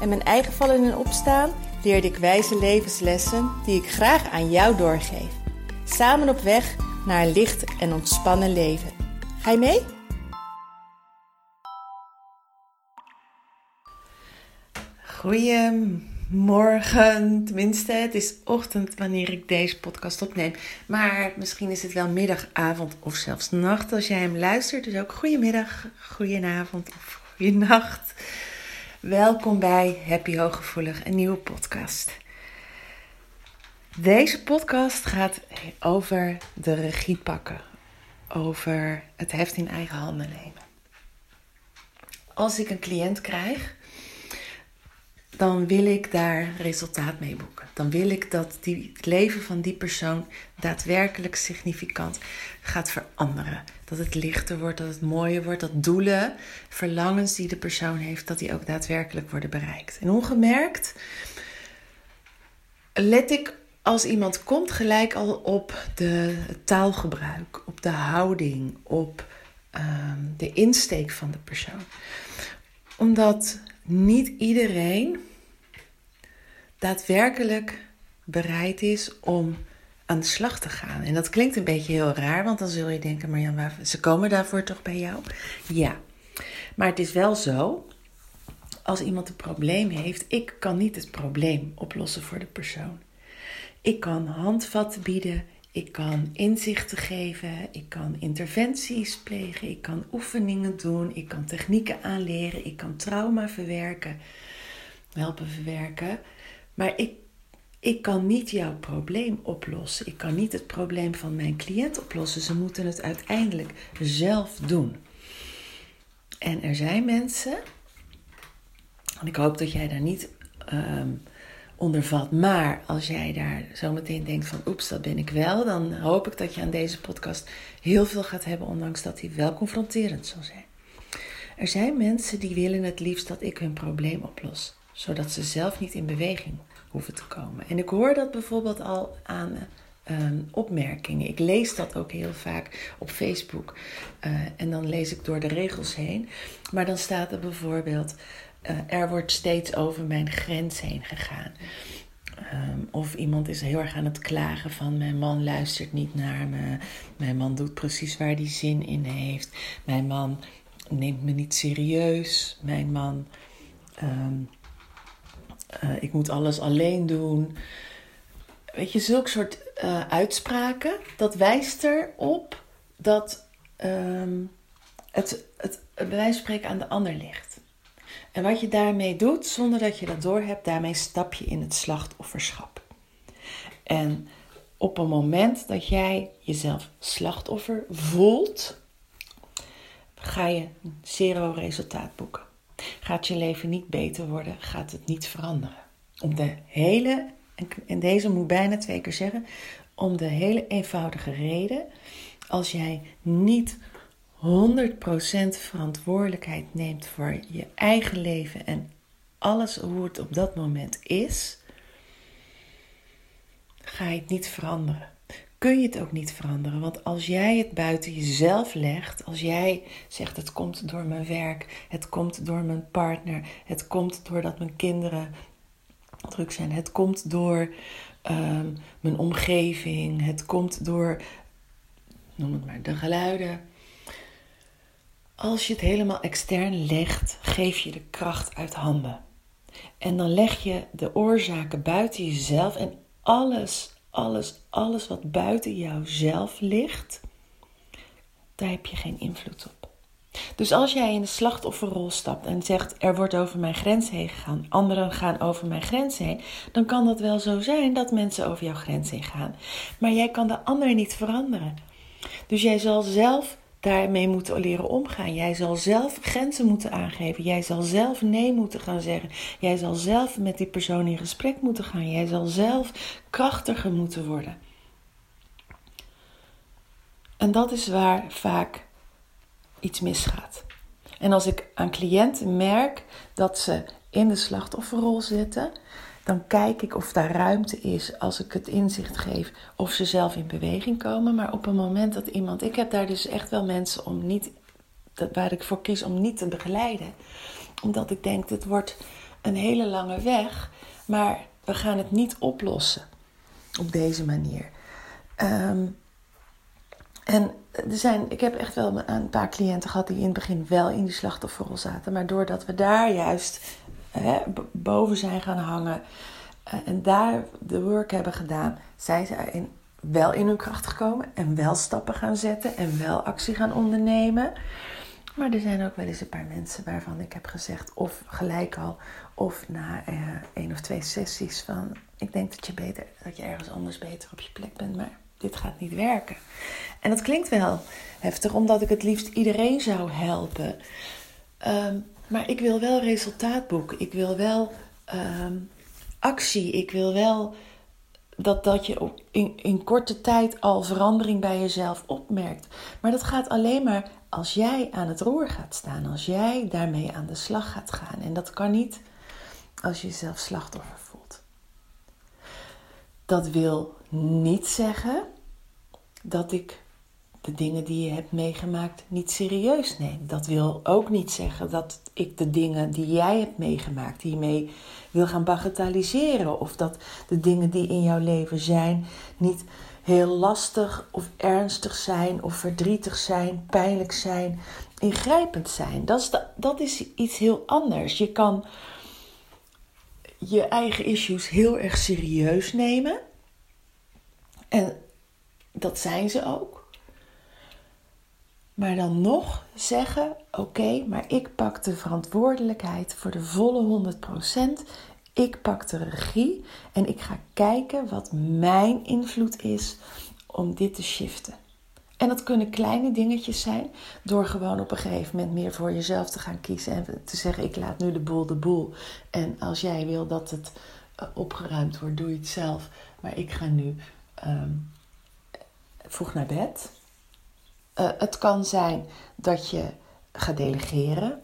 en mijn eigen vallen en opstaan leerde ik wijze levenslessen die ik graag aan jou doorgeef. Samen op weg naar een licht en ontspannen leven. Ga je mee? Goedemorgen, tenminste, het is ochtend wanneer ik deze podcast opneem. Maar misschien is het wel middag, avond of zelfs nacht als jij hem luistert. Dus ook goedemiddag, goedenavond of goedenacht. Welkom bij Happy Hooggevoelig, een nieuwe podcast. Deze podcast gaat over de regie pakken, over het heft in eigen handen nemen. Als ik een cliënt krijg, dan wil ik daar resultaat mee boeken. Dan wil ik dat die, het leven van die persoon daadwerkelijk significant gaat veranderen. Dat het lichter wordt, dat het mooier wordt, dat doelen, verlangens die de persoon heeft, dat die ook daadwerkelijk worden bereikt. En ongemerkt let ik als iemand komt gelijk al op de taalgebruik, op de houding, op ehm, de insteek van de persoon. Omdat niet iedereen daadwerkelijk bereid is om aan de slag te gaan. En dat klinkt een beetje heel raar, want dan zul je denken: Marjan, ze komen daarvoor toch bij jou? Ja, maar het is wel zo. Als iemand een probleem heeft, ik kan niet het probleem oplossen voor de persoon. Ik kan handvatten bieden, ik kan inzichten geven, ik kan interventies plegen, ik kan oefeningen doen, ik kan technieken aanleren, ik kan trauma verwerken, helpen verwerken. Maar ik, ik kan niet jouw probleem oplossen. Ik kan niet het probleem van mijn cliënt oplossen. Ze moeten het uiteindelijk zelf doen. En er zijn mensen, en ik hoop dat jij daar niet um, onder valt, maar als jij daar zometeen denkt van oeps, dat ben ik wel, dan hoop ik dat je aan deze podcast heel veel gaat hebben, ondanks dat hij wel confronterend zal zijn. Er zijn mensen die willen het liefst dat ik hun probleem oplos zodat ze zelf niet in beweging hoeven te komen. En ik hoor dat bijvoorbeeld al aan ehm, opmerkingen. Ik lees dat ook heel vaak op Facebook. Uh, en dan lees ik door de regels heen. Maar dan staat er bijvoorbeeld: uh, er wordt steeds over mijn grens heen gegaan. Um, of iemand is heel erg aan het klagen van mijn man luistert niet naar me. Mijn man doet precies waar hij zin in heeft. Mijn man neemt me niet serieus. Mijn man um, uh, ik moet alles alleen doen. Weet je, zulke soort uh, uitspraken, dat wijst erop dat um, het, het, het bij wijze van spreken aan de ander ligt. En wat je daarmee doet, zonder dat je dat doorhebt, daarmee stap je in het slachtofferschap. En op een moment dat jij jezelf slachtoffer voelt, ga je zero resultaat boeken. Gaat je leven niet beter worden, gaat het niet veranderen. Om de hele, en deze moet ik bijna twee keer zeggen, om de hele eenvoudige reden, als jij niet 100% verantwoordelijkheid neemt voor je eigen leven en alles hoe het op dat moment is, ga je het niet veranderen kun je het ook niet veranderen. Want als jij het buiten jezelf legt, als jij zegt het komt door mijn werk, het komt door mijn partner, het komt doordat mijn kinderen druk zijn, het komt door ehm, mijn omgeving, het komt door, noem het maar, de geluiden. Als je het helemaal extern legt, geef je de kracht uit handen. En dan leg je de oorzaken buiten jezelf en alles alles, alles wat buiten jouzelf ligt, daar heb je geen invloed op. Dus als jij in de slachtofferrol stapt en zegt: Er wordt over mijn grens heen gegaan, anderen gaan over mijn grens heen, dan kan dat wel zo zijn dat mensen over jouw grens heen gaan. Maar jij kan de ander niet veranderen. Dus jij zal zelf daarmee moeten leren omgaan. Jij zal zelf grenzen moeten aangeven. Jij zal zelf nee moeten gaan zeggen. Jij zal zelf met die persoon in gesprek moeten gaan. Jij zal zelf krachtiger moeten worden. En dat is waar vaak iets misgaat. En als ik aan cliënten merk dat ze in de slachtofferrol zitten, dan kijk ik of daar ruimte is als ik het inzicht geef of ze zelf in beweging komen. Maar op een moment dat iemand, ik heb daar dus echt wel mensen om niet, waar ik voor kies om niet te begeleiden, omdat ik denk, dit wordt een hele lange weg, maar we gaan het niet oplossen op deze manier. Um, en er zijn, ik heb echt wel een paar cliënten gehad die in het begin wel in die slachtofferrol zaten. Maar doordat we daar juist boven zijn gaan hangen uh, en daar de work hebben gedaan, zijn ze wel in hun kracht gekomen en wel stappen gaan zetten en wel actie gaan ondernemen. Maar er zijn ook wel eens een paar mensen waarvan ik heb gezegd, of gelijk al, of na uh, één of twee sessies van, ik denk dat je beter, dat je ergens anders beter op je plek bent, maar dit gaat niet werken. En dat klinkt wel heftig, omdat ik het liefst iedereen zou helpen. Um, maar ik wil wel resultaat boeken. Ik wil wel um, actie. Ik wil wel dat, dat je in, in korte tijd al verandering bij jezelf opmerkt. Maar dat gaat alleen maar als jij aan het roer gaat staan. Als jij daarmee aan de slag gaat gaan. En dat kan niet als je jezelf slachtoffer voelt. Dat wil niet zeggen dat ik de dingen die je hebt meegemaakt niet serieus neem. Dat wil ook niet zeggen dat ik de dingen die jij hebt meegemaakt hiermee wil gaan bagatelliseren. Of dat de dingen die in jouw leven zijn niet heel lastig of ernstig zijn of verdrietig zijn, pijnlijk zijn, ingrijpend zijn. Dat is, dat is iets heel anders. Je kan je eigen issues heel erg serieus nemen. En dat zijn ze ook. Maar dan nog zeggen: oké, maar ik pak de verantwoordelijkheid voor de volle 100%. Ik pak de regie en ik ga kijken wat mijn invloed is om dit te shiften. En dat kunnen kleine dingetjes zijn, door gewoon op een gegeven moment meer voor jezelf te gaan kiezen en te zeggen: ik laat nu de boel de boel. En als jij wil dat het eh, opgeruimd wordt, doe je het zelf. Maar ik ga nu um, vroeg naar bed. Uh, het kan zijn dat je gaat delegeren.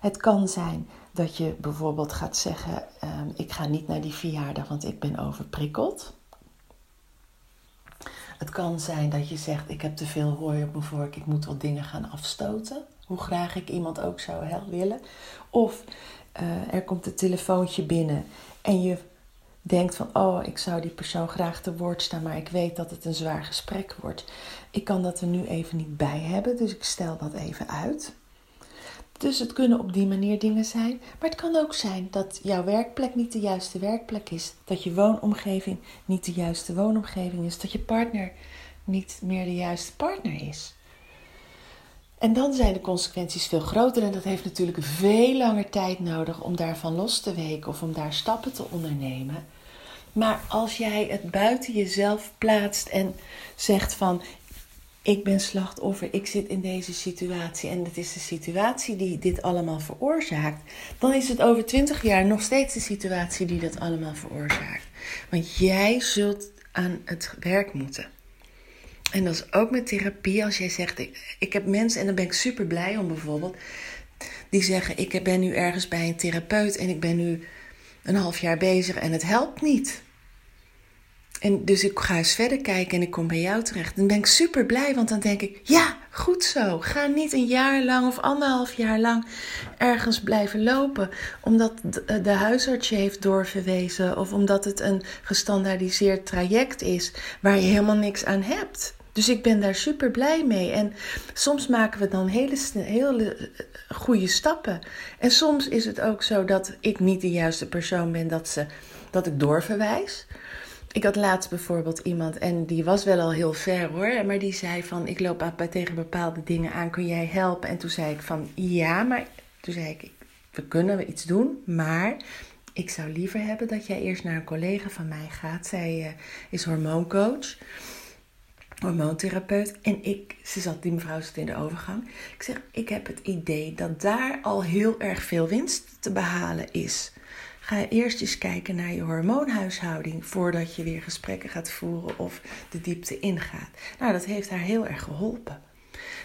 Het kan zijn dat je bijvoorbeeld gaat zeggen: uh, Ik ga niet naar die verjaardag, want ik ben overprikkeld. Het kan zijn dat je zegt: Ik heb te veel hooi op mijn vork, ik moet wat dingen gaan afstoten. Hoe graag ik iemand ook zou willen. Of uh, er komt een telefoontje binnen en je denkt van, oh, ik zou die persoon graag te woord staan, maar ik weet dat het een zwaar gesprek wordt. Ik kan dat er nu even niet bij hebben, dus ik stel dat even uit. Dus het kunnen op die manier dingen zijn. Maar het kan ook zijn dat jouw werkplek niet de juiste werkplek is. Dat je woonomgeving niet de juiste woonomgeving is. Dat je partner niet meer de juiste partner is. En dan zijn de consequenties veel groter. En dat heeft natuurlijk veel langer tijd nodig om daarvan los te weken of om daar stappen te ondernemen. Maar als jij het buiten jezelf plaatst en zegt van ik ben slachtoffer, ik zit in deze situatie en het is de situatie die dit allemaal veroorzaakt, dan is het over twintig jaar nog steeds de situatie die dat allemaal veroorzaakt. Want jij zult aan het werk moeten. En dat is ook met therapie. Als jij zegt, ik, heb mensen, en dan ben ik super blij om bijvoorbeeld, die zeggen, ik ben nu ergens bij een therapeut en ik ben nu een half jaar bezig en het helpt niet. En dus ik ga eens verder kijken en ik kom bij jou terecht. Dan ben ik super blij, want dan denk ik: ja, goed zo. Ga niet een jaar lang of anderhalf jaar lang ergens blijven lopen. Omdat de huisarts je heeft doorverwezen. Of omdat het een gestandaardiseerd traject is waar je helemaal niks aan hebt. Dus ik ben daar super blij mee. En soms maken we dan hele, hele eh, goede stappen. En soms is het ook zo dat ik niet de juiste persoon ben dat, ze, dat ik doorverwijs. Ik had laatst bijvoorbeeld iemand en die was wel al heel ver hoor, maar die zei van ik loop tegen bepaalde dingen aan, kun jij helpen? En toen zei ik van ja, maar toen zei ik we kunnen iets doen, maar ik zou liever hebben dat jij eerst naar een collega van mij gaat. Zij uh, is hormooncoach. Hormoontherapeut. En ik, ze zat, die mevrouw zat in de overgang. Ik zeg, ik heb het idee dat daar al heel erg veel winst te behalen is. Ga eerst eens kijken naar je hormoonhuishouding voordat je weer gesprekken gaat voeren of de diepte ingaat. Nou, dat heeft haar heel erg geholpen.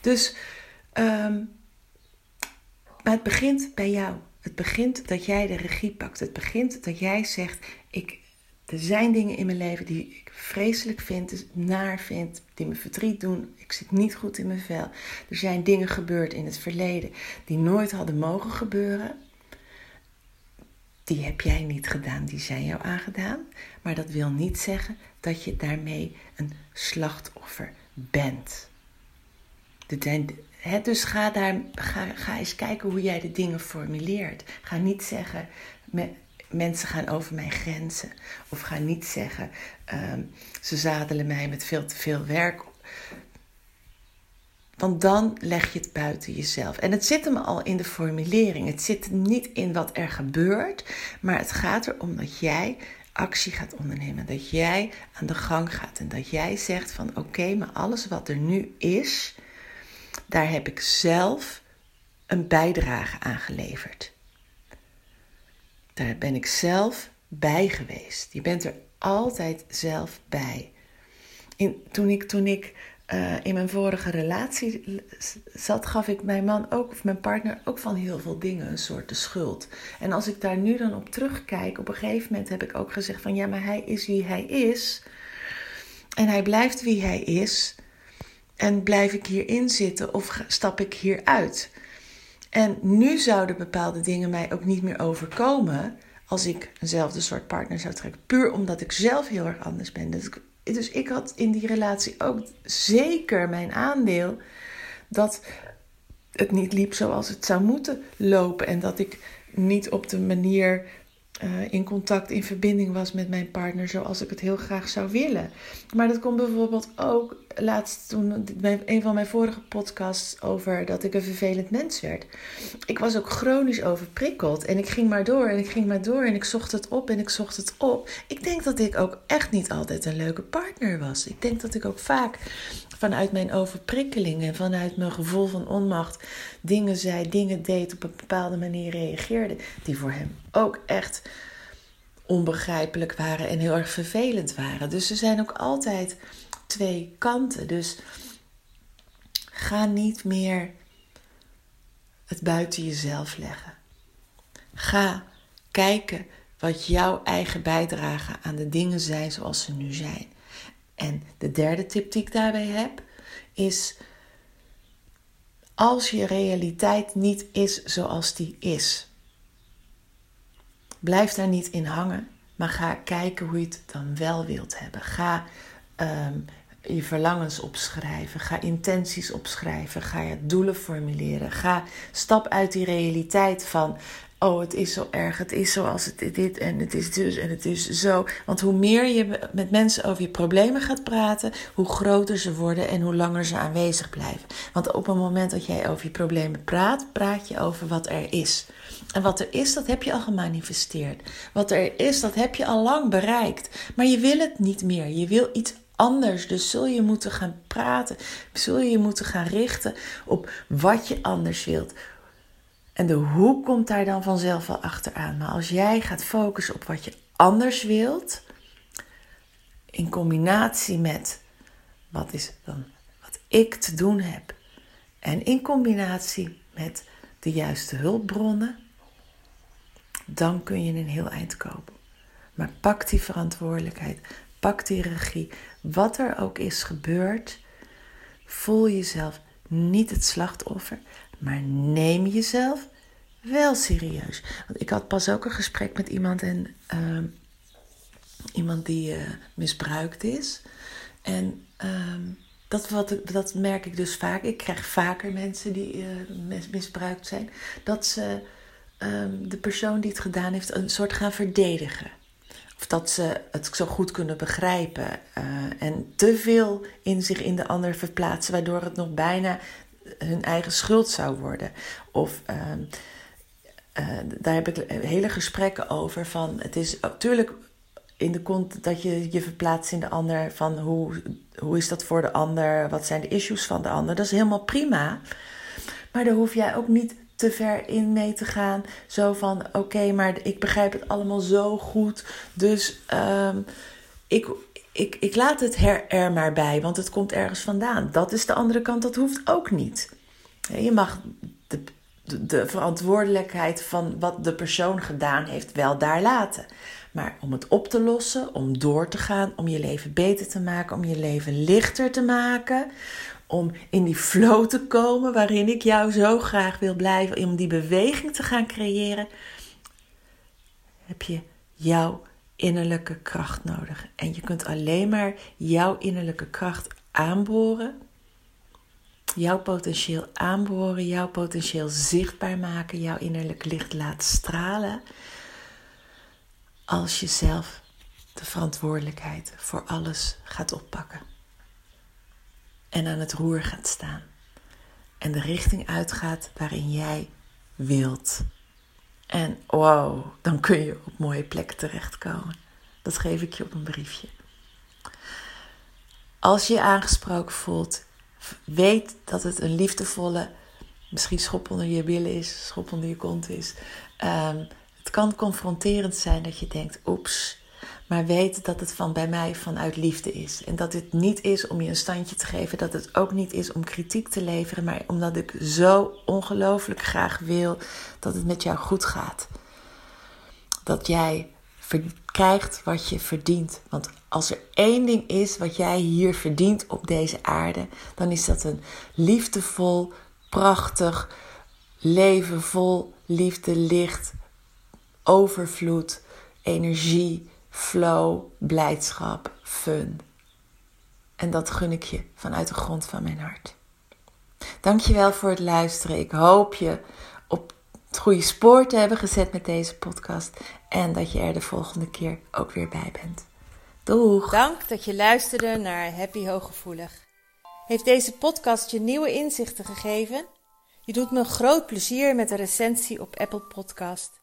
Dus, maar het begint bij jou. Het begint dat jij de regie pakt. Het begint dat jij zegt: ik, er zijn dingen in mijn leven die ik vreselijk vind, naar vind, die me verdriet doen. Ik zit niet goed in mijn vel. Er zijn dingen gebeurd in het verleden die nooit hadden mogen gebeuren. Die heb jij niet gedaan, die zijn jou aangedaan. Maar dat wil niet zeggen dat je daarmee een slachtoffer bent. dus ga, daar, ga, ga eens kijken hoe jij de dingen formuleert. Ga niet zeggen, mensen gaan over mijn grenzen. Of ga niet zeggen, ehm, ze zadelen mij met veel te veel werk. Want dan leg je het buiten jezelf. En het zit hem al in de formulering. Het zit niet in wat er gebeurt. Maar het gaat erom dat jij actie gaat ondernemen. Dat jij aan de gang gaat. En dat jij zegt van oké, maar alles wat er nu is, daar heb ik zelf een bijdrage aan geleverd. Daar ben ik zelf bij geweest. Je bent er altijd zelf bij. In, toen ik, toen ik uh, in mijn vorige relatie zat, gaf ik mijn man ook, of mijn partner ook van heel veel dingen een soort de schuld. En als ik daar nu dan op terugkijk, op een gegeven moment heb ik ook gezegd van ja, maar hij is wie hij is. En hij blijft wie hij is. En blijf ik hierin zitten of stap ik hieruit? En nu zouden bepaalde dingen mij ook niet meer overkomen als ik eenzelfde soort partner zou trekken. Puur omdat ik zelf heel erg anders ben. Dus ik, dus ik had in die relatie ook zeker mijn aandeel dat het niet liep zoals het zou moeten lopen. En dat ik niet op de manier uh, in contact, in verbinding was met mijn partner zoals ik het heel graag zou willen. Maar dat komt bijvoorbeeld ook laatst toen een van mijn vorige podcasts over dat ik een vervelend mens werd. Ik was ook chronisch overprikkeld en ik ging maar door en ik ging maar door en ik zocht het op en ik zocht het op. Ik denk dat ik ook echt niet altijd een leuke partner was. Ik denk dat ik ook vaak vanuit mijn overprikkeling en vanuit mijn gevoel van onmacht dingen zei, dingen deed, op een bepaalde manier reageerde, die voor hem ook echt onbegrijpelijk waren en heel erg vervelend waren. Dus er zijn ook altijd twee kanten. Dus ga niet meer het buiten jezelf leggen. Ga kijken wat jouw eigen bijdrage aan de dingen zijn zoals ze nu zijn. En de derde tip die ik daarbij heb is: als je realiteit niet is zoals die is, blijf daar niet in hangen, maar ga kijken hoe je het dan wel wilt hebben. Ga ehm, je verlangens opschrijven. Ga intenties opschrijven. Ga je doelen formuleren. Ga stap uit die realiteit van. Oh, het is zo erg. Het is zoals het dit en het is dus en het is zo. Want hoe meer je met mensen over je problemen gaat praten, hoe groter ze worden en hoe langer ze aanwezig blijven. Want op het moment dat jij over je problemen praat, praat je over wat er is. En wat er is, dat heb je al gemanifesteerd. Wat er is, dat heb je al lang bereikt. Maar je wil het niet meer. Je wil iets anders. Dus zul je moeten gaan praten, zul je moeten gaan richten op wat je anders wilt. En de hoe komt daar dan vanzelf wel achteraan. Maar als jij gaat focussen op wat je anders wilt, in combinatie met wat is dan wat ik te doen heb, en in combinatie met de juiste hulpbronnen, dan kun je een heel eind kopen. Maar pak die verantwoordelijkheid, pak die regie, wat er ook is gebeurd, voel jezelf niet het slachtoffer, maar neem jezelf wel serieus. Want ik had pas ook een gesprek met iemand en ehm, iemand die uh, misbruikt is. En ehm, dat, wat, dat merk ik dus vaak. Ik krijg vaker mensen die uh, misbruikt zijn. Dat ze ehm, de persoon die het gedaan heeft een soort gaan verdedigen. Of dat ze het zo goed kunnen begrijpen. Uh, en te veel in zich in de ander verplaatsen, waardoor het nog bijna hun eigen schuld zou worden. Of uh, uh, daar heb ik hele gesprekken over. Van het is natuurlijk in de kont dat je je verplaatst in de ander. Van hoe, hoe is dat voor de ander? Wat zijn de issues van de ander? Dat is helemaal prima. Maar daar hoef jij ook niet te ver in mee te gaan. Zo van: oké, maar ik begrijp het allemaal zo goed. Dus um, ik, ik, ik laat het her, er maar bij, want het komt ergens vandaan. Dat is de andere kant, dat hoeft ook niet. Je mag de, de, de verantwoordelijkheid van wat de persoon gedaan heeft wel daar laten. Maar om het op te lossen, om door te gaan, om je leven beter te maken, om je leven lichter te maken, om in die flow te komen waarin ik jou zo graag wil blijven, om die beweging te gaan creëren, heb je jouw innerlijke kracht nodig. En je kunt alleen maar jouw innerlijke kracht aanboren, jouw potentieel aanboren, jouw potentieel zichtbaar maken, jouw innerlijk licht laten stralen, als je zelf de verantwoordelijkheid voor alles gaat oppakken. En aan het roer gaat staan. En de richting uitgaat waarin jij wilt. En wow, dan kun je op mooie plekken terechtkomen. Dat geef ik je op een briefje. Als je je aangesproken voelt, weet dat het een liefdevolle, misschien schop onder je billen is, schop onder je kont is. Um, het kan confronterend zijn dat je denkt, oeps, maar weet dat het van bij mij vanuit liefde is. En dat het niet is om je een standje te geven. Dat het ook niet is om kritiek te leveren. Maar omdat ik zo ongelooflijk graag wil dat het met jou goed gaat. Dat jij krijgt wat je verdient. Want als er één ding is wat jij hier verdient op deze aarde, dan is dat een liefdevol, prachtig leven vol liefde, licht, overvloed, energie flow, blijdschap, fun. En dat gun ik je vanuit de grond van mijn hart. Dankjewel voor het luisteren. Ik hoop je op het goede spoor te hebben gezet met deze podcast. En dat je er de volgende keer ook weer bij bent. Doeg! Dank dat je luisterde naar Happy Hooggevoelig. Heeft deze podcast je nieuwe inzichten gegeven? Je doet me groot plezier met een recensie op Apple Podcast.